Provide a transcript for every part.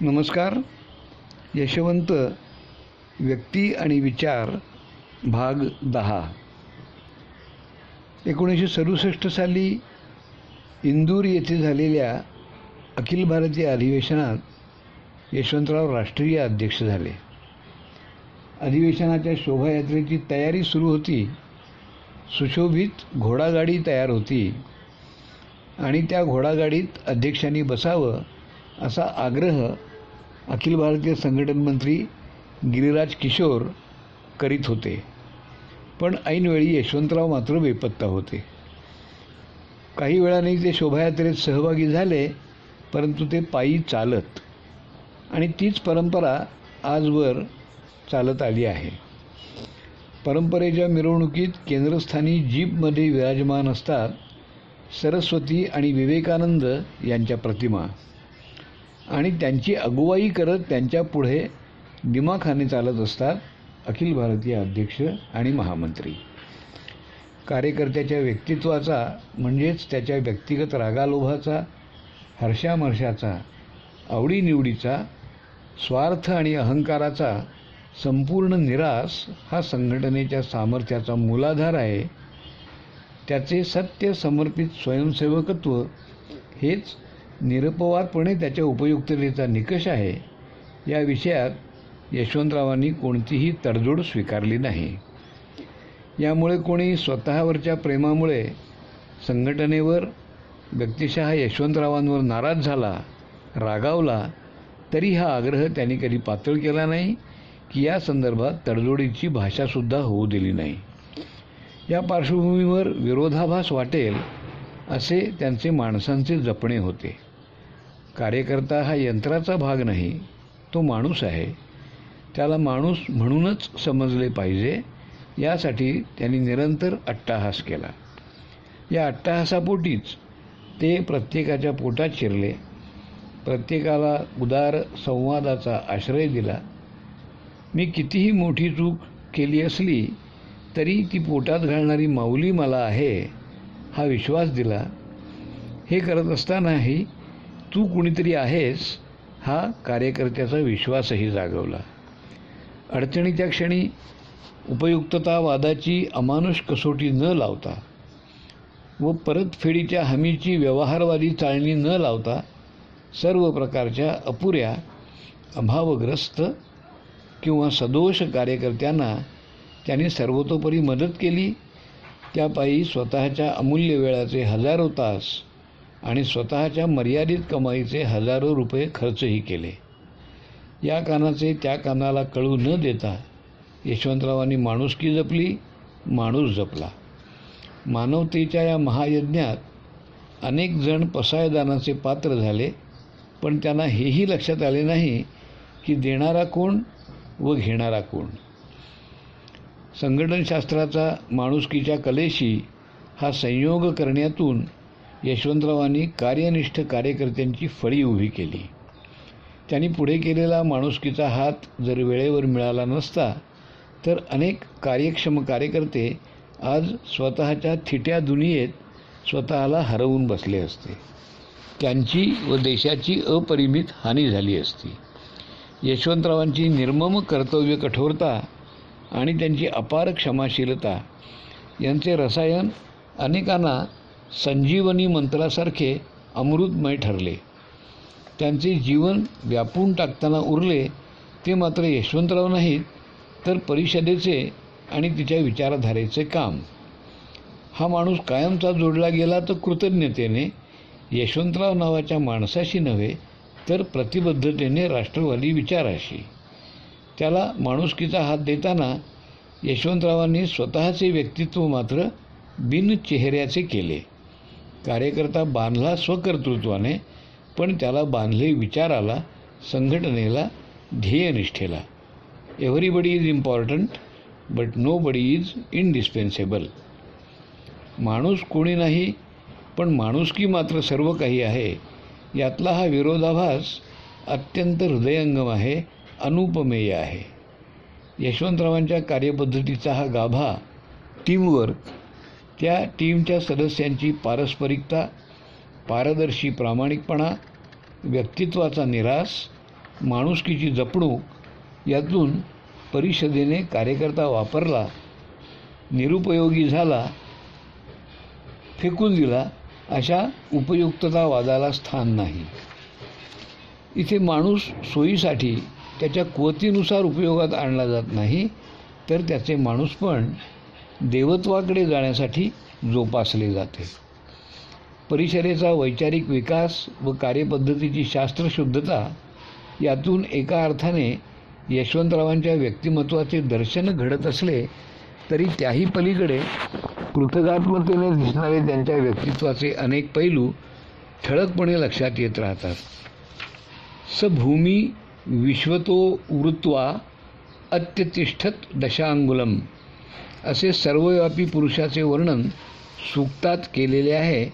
नमस्कार. यशवंत व्यक्ती आणि विचार भाग दहा. एकोणीसशे सदुसष्ट साली इंदूर येथे झालेल्या अखिल भारतीय अधिवेशनात यशवंतराव राष्ट्रीय अध्यक्ष झाले. अधिवेशनाच्या शोभायात्रेची तयारी सुरू होती. सुशोभित घोडागाडी तयार होती आणि त्या घोडागाडीत अध्यक्षांनी बसावं असा आग्रह अखिल भारतीय संघटन मंत्री गिरिराज किशोर करीत होते. पण ऐनवेळी यशवंतराव मात्र बेपत्ता होते. काही वेळाने ते शोभायात्रेत सहभागी झाले परंतु ते पायी चालत. आणि तीच परंपरा आजवर चालत आली आहे. परंपरेच्या मिरवणुकीत केंद्रस्थानी जीपमध्ये विराजमान असतात सरस्वती आणि विवेकानंद यांच्या प्रतिमा. आणि त्यांची अगुवाई करत त्यांच्या पुढे दिमाखाने चालत असतात अखिल भारतीय अध्यक्ष आणि महामंत्री. कार्यकर्त्याच्या व्यक्तित्वाचा म्हणजेच त्याच्या व्यक्तिगत रागालोभाचा हर्षामर्षाचा आवडीनिवडीचा स्वार्थ आणि अहंकाराचा संपूर्ण निराश हा संघटनेच्या सामर्थ्याचा मूलाधार आहे. त्याचे सत्य समर्पित स्वयंसेवकत्व हेच निरपवादपणे त्याच्या उपयुक्ततेचा निकष आहे. या विषयात यशवंतरावांनी कोणतीही तडजोड स्वीकारली नाही. यामुळे कोणी स्वतःवरच्या प्रेमामुळे संघटनेवर व्यक्तिशः यशवंतरावांवर नाराज झाला रागावला तरी हा आग्रह त्यांनी कधी पातळ केला नाही की या संदर्भात तडजोडीची भाषासुद्धा होऊ दिली नाही. या पार्श्वभूमीवर विरोधाभास वाटेल असे त्यांचे माणसांचे जपणे होते. कार्यकर्ता हा यंत्राचा भाग नाही तो माणूस आहे. त्याला माणूस म्हणूनच समजले पाहिजे यासाठी त्यांनी निरंतर अट्टाहास केला. या अट्टाहासापोटीच ते प्रत्येकाच्या पोटात शिरले. प्रत्येकाला उदार संवादाचा आश्रय दिला. मी कितीही मोठी चूक केली असली तरी ती पोटात घालणारी माऊली मला आहे हा विश्वास दिला. हे करत असतानाही तू कुणीतरी आहेस हा कार्यकर्त्याचा विश्वासही जागवला. अडचणीच्या क्षणी उपयुक्ततावादाची अमानुष कसोटी न लावता व परतफेडीच्या हमीची व्यवहारवादी चाळणी न लावता सर्व प्रकारच्या अपुऱ्या अभावग्रस्त किंवा सदोष कार्यकर्त्यांना त्यांनी सर्वतोपरी मदत केली. त्यापायी स्वतःच्या अमूल्य वेळाचे हजारो तास आणि स्वतःच्या मर्यादित कमाईचे हजारो रुपये खर्चही केले. या कानाचे त्या कानाला कळू न देता यशवंतरावांनी माणुसकी जपली? माणूस जपला. मानवतेच्या या महायज्ञात अनेक जण पसायदानाचे पात्र झाले पण त्यांना हेही लक्षात आले नाही की देणारा कोण व घेणारा कोण. संघटनशास्त्राचा माणुसकीच्या कलेशी हा संयोग करण्यातून यशवंतरावांनी कार्यनिष्ठ कार्यकर्त्यांची फळी उभी केली. त्यांनी पुढे केलेला माणुसकीचा हात जर वेळेवर मिळाला नसता तर अनेक कार्यक्षम कार्यकर्ते आज स्वतःच्या थिट्या दुनियेत स्वतःला हरवून बसले असते. त्यांची व देशाची अपरिमित हानी झाली असती. यशवंतरावांची निर्मम कर्तव्य कठोरता आणि त्यांची अपार क्षमाशीलता यांचे रसायन अनेकांना संजीवनी मंत्रासारखे अमृतमय ठरले. त्यांचे जीवन व्यापून टाकताना उरले ते मात्र यशवंतराव नाहीत तर परिषदेचे आणि तिच्या विचारधारेचे काम. हा माणूस कायमचा जोडला गेला तर कृतज्ञतेने यशवंतराव नावाच्या माणसाशी नव्हे तर प्रतिबद्धतेने राष्ट्रवादी विचाराशी. त्याला माणुसकीचा हात देताना यशवंतरावांनी स्वतःचे व्यक्तित्व मात्र बिन चेहऱ्याचे केले. कार्यकर्ता बांधला स्वकर्तृत्वाने पण त्याला बांधले विचाराला संघटनेला ध्येयनिष्ठेला everybody is important but nobody is indispensable माणूस कोणी नाही पण माणुसकी मात्र सर्व काही आहे यातला हा विरोधाभास अत्यंत हृदयंगम आहे अनुपमेय आहे. यशवंतरावांच्या कार्यपद्धतीचा हा गाभा टीमवर्क त्या टीमच्या सदस्यांची पारस्परिकता पारदर्शी प्रामाणिकपणा व्यक्तित्वाचा निराश माणुसकीची जपणूक यातून परिषदेने कार्यकर्ता वापरला निरुपयोगी झाला फेकून दिला अशा उपयुक्ततावादाला स्थान नाही. इथे माणूस सोयीसाठी त्याच्या कुवतीनुसार उपयोगात आणला जात नाही तर त्याचे माणूसपण देवत्वाकडे जाण्यासाठी जोपासले जाते. परिसरेचा वैचारिक विकास व कार्यपद्धतीची शास्त्रशुद्धता यातून एका अर्थाने यशवंतरावांच्या व्यक्तिमत्वाचे दर्शन घडत असले तरी त्याही पलीकडे कृतगात्मतेने दिसणारे त्यांच्या व्यक्तित्वाचे अनेक पैलू ठळकपणे लक्षात येत राहतात. स भूमी विश्वतो वृत्वा अत्यतिष्ठत दशांगुलम. असे सर्वव्यापी पुरुषाचे वर्णन सुक्तात केलेले आहे.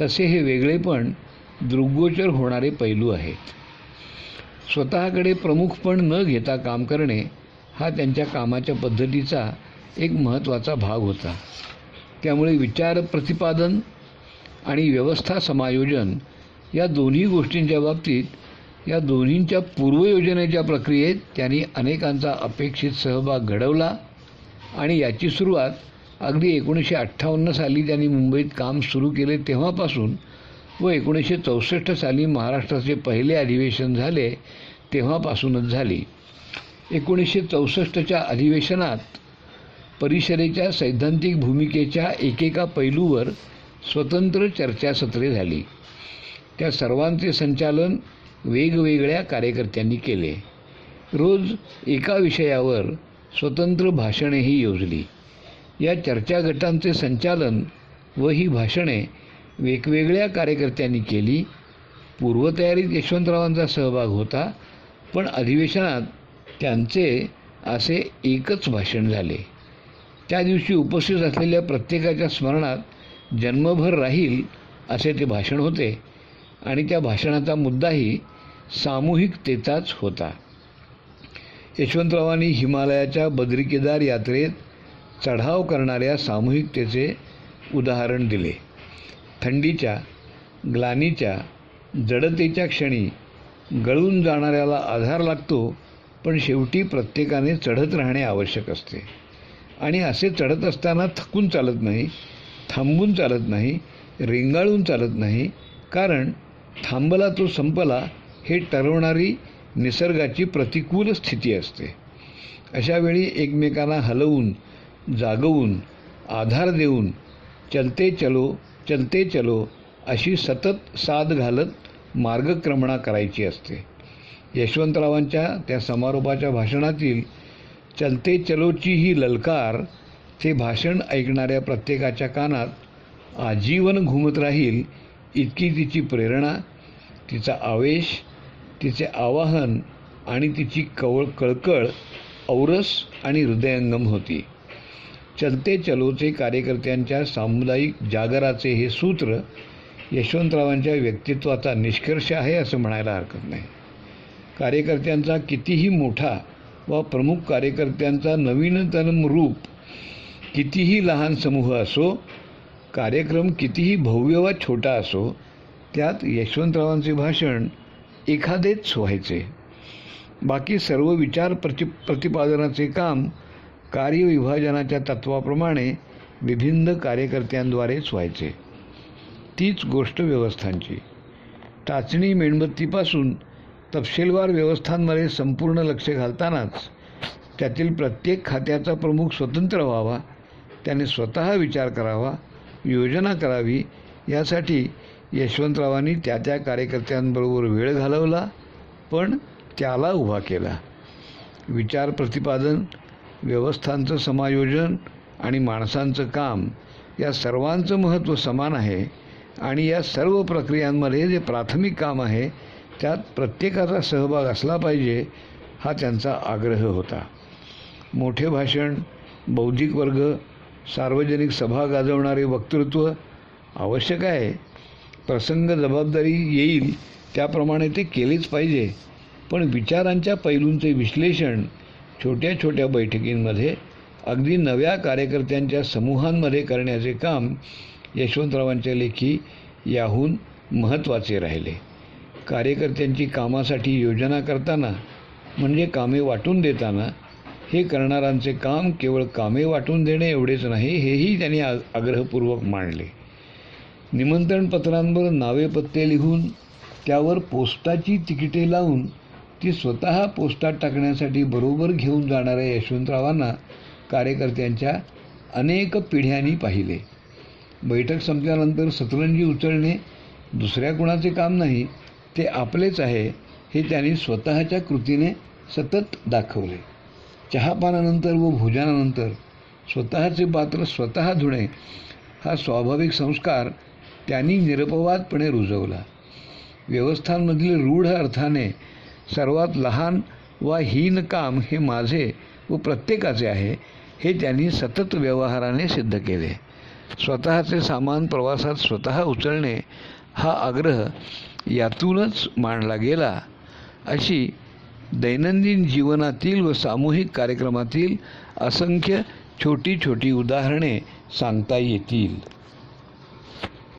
तसे हे वेगळेपण दृग्गोचर होणारे पैलू आहेत. स्वतःकडे प्रमुखपण न घेता काम करणे हा त्यांच्या कामाच्या पद्धतीचा एक महत्त्वाचा भाग होता. त्यामुळे विचार प्रतिपादन आणि व्यवस्था समायोजन या दोन्ही गोष्टींच्या बाबतीत या दोन्हींच्या पूर्वयोजनेच्या प्रक्रियेत त्यांनी अनेकांचा अपेक्षित सहभाग घडवला. आणि याची सुरुवात अगदी एकोणीसशे अठ्ठावन्न साली त्यांनी मुंबईत काम सुरू केले तेव्हापासून व एकोणीसशे चौसष्ट साली महाराष्ट्राचे पहिले अधिवेशन झाले तेव्हापासूनच झाली. एकोणीसशे चौसष्टच्या अधिवेशनात परिषदेच्या सैद्धांतिक भूमिकेच्या एकेका पैलूवर स्वतंत्र चर्चासत्रे झाली. त्या सर्वांचे संचालन वेगवेगळ्या कार्यकर्त्यांनी केले. रोज एका विषयावर स्वतंत्र भाषणेही योजली. या चर्चा गटांचे संचालन व ही भाषणे वेगवेगळ्या कार्यकर्त्यांनी केली. पूर्वतयारीत यशवंतरावांचा सहभाग होता पण अधिवेशनात त्यांचे असे एकच भाषण झाले. त्या दिवशी उपस्थित असलेल्या प्रत्येकाच्या स्मरणात जन्मभर राहील असे ते भाषण होते आणि त्या भाषणाचा मुद्दाही सामूहिकतेचाच होता. यशवंतरावांनी हिमालयाच्या बद्रिकेदार यात्रेत चढाव करणाऱ्या सामूहिकतेचे उदाहरण दिले. थंडीच्या ग्लानीच्या जडतेच्या क्षणी गळून जाणाऱ्याला आधार लागतो पण शेवटी प्रत्येकाने चढत राहणे आवश्यक असते. आणि असे चढत असताना थकून चालत नाही थांबून चालत नाही रेंगाळून चालत नाही कारण थांबला तो संपला हे ठरवणारी निसर्गाची प्रतिकूल स्थिती असते. अशावेळी एकमेकांना हलवून जागवून आधार देऊन चलते चलो चलते चलो अशी सतत साथ घालत मार्गक्रमणा करायची असते. यशवंतरावांच्या त्या समारोपाच्या भाषणातील चलते चलोची ही ललकार ते भाषण ऐकणाऱ्या प्रत्येकाच्या कानात आजीवन घुमत राहील इतकी तिची प्रेरणा तिचा आवेश तिचे आवाहन आणि तिची कवळ कळकळ औरस आणि हृदयंगम होती. चलते चलोचे कार्यकर्त्यांच्या सामुदायिक जागराचे हे सूत्र यशवंतरावांच्या व्यक्तित्वाचा निष्कर्ष आहे असं म्हणायला हरकत नाही. कार्यकर्त्यांचा कितीही मोठा व प्रमुख कार्यकर्त्यांचा नवीनतम रूप कितीही लहान समूह असो कार्यक्रम कितीही भव्य वा छोटा असो त्यात यशवंतरावांचे भाषण एखादेच व्हायचे बाकी सर्व विचार प्रति प्रतिपादनाचे काम कार्यविभाजनाच्या तत्वाप्रमाणे विभिन्न कार्यकर्त्यांद्वारेच व्हायचे तीच गोष्ट व्यवस्थांची. टाचणी मेणबत्तीपासून तपशीलवार व्यवस्थांमध्ये संपूर्ण लक्ष घालतानाच त्यातील प्रत्येक खात्याचा प्रमुख स्वतंत्र व्हावा त्याने स्वतः विचार करावा योजना करावी यासाठी यशवंतरावांनी त्या त्या कार्यकर्त्यांबरोबर वेळ घालवला पण त्याला उभा केला. विचार प्रतिपादन व्यवस्थांचं समायोजन आणि माणसांचं काम या सर्वांचं महत्त्व समान आहे आणि या सर्व प्रक्रियांमध्ये जे प्राथमिक काम आहे त्यात प्रत्येकाचा सहभाग असला पाहिजे हा त्यांचा आग्रह होता. मोठे भाषण बौद्धिक वर्ग सार्वजनिक सभा गाजवणारे वक्तृत्व आवश्यक आहे. प्रसंग जबाबदारी येईल त्याप्रमाणे ते केलेच पाहिजे. पण विचारांच्या पैलूंचे विश्लेषण छोट्या छोट्या बैठकींमध्ये अगदी नव्या कार्यकर्त्यांच्या समूहांमध्ये करण्याचे काम यशवंतरावांच्या लेखी याहून महत्त्वाचे राहिले. कार्यकर्त्यांची कामासाठी योजना करताना म्हणजे कामे वाटून देताना हे करणाऱ्यांचे काम केवळ कामे वाटून देणे एवढेच नाही हेही त्यांनी आ आग्रहपूर्वक मांडले. निमंत्रणपत्रांवर नावे पत्ते लिहून त्यावर पोस्टाची तिकिटे लावून ती स्वतः पोस्टात टाकण्यासाठी बरोबर घेऊन जाणाऱ्या यशवंतरावांना कार्यकर्त्यांच्या अनेक पिढ्यांनी पाहिले. बैठक संपल्यानंतर सतरंजी उचलणे दुसऱ्या कुणाचे काम नाही ते आपलेच आहे हे त्यांनी स्वतःच्या कृतीने सतत दाखवले. चहापानानंतर व भोजनानंतर स्वतःचे पात्र स्वतः धुणे हा स्वाभाविक संस्कार त्यांनी निरपवादपणे रुजवला. व्यवस्थांमधील रूढ अर्थाने सर्वात लहान वा हीन काम हे माझे व प्रत्येकाचे आहे हे त्यांनी सतत व्यवहाराने सिद्ध केले. स्वतःचे सामान प्रवासात स्वतः उचलणे हा आग्रह यातूनच मांडला गेला. अशी दैनंदिन जीवनातील व सामूहिक कार्यक्रमातील असंख्य छोटी छोटी उदाहरणे सांगता येतील.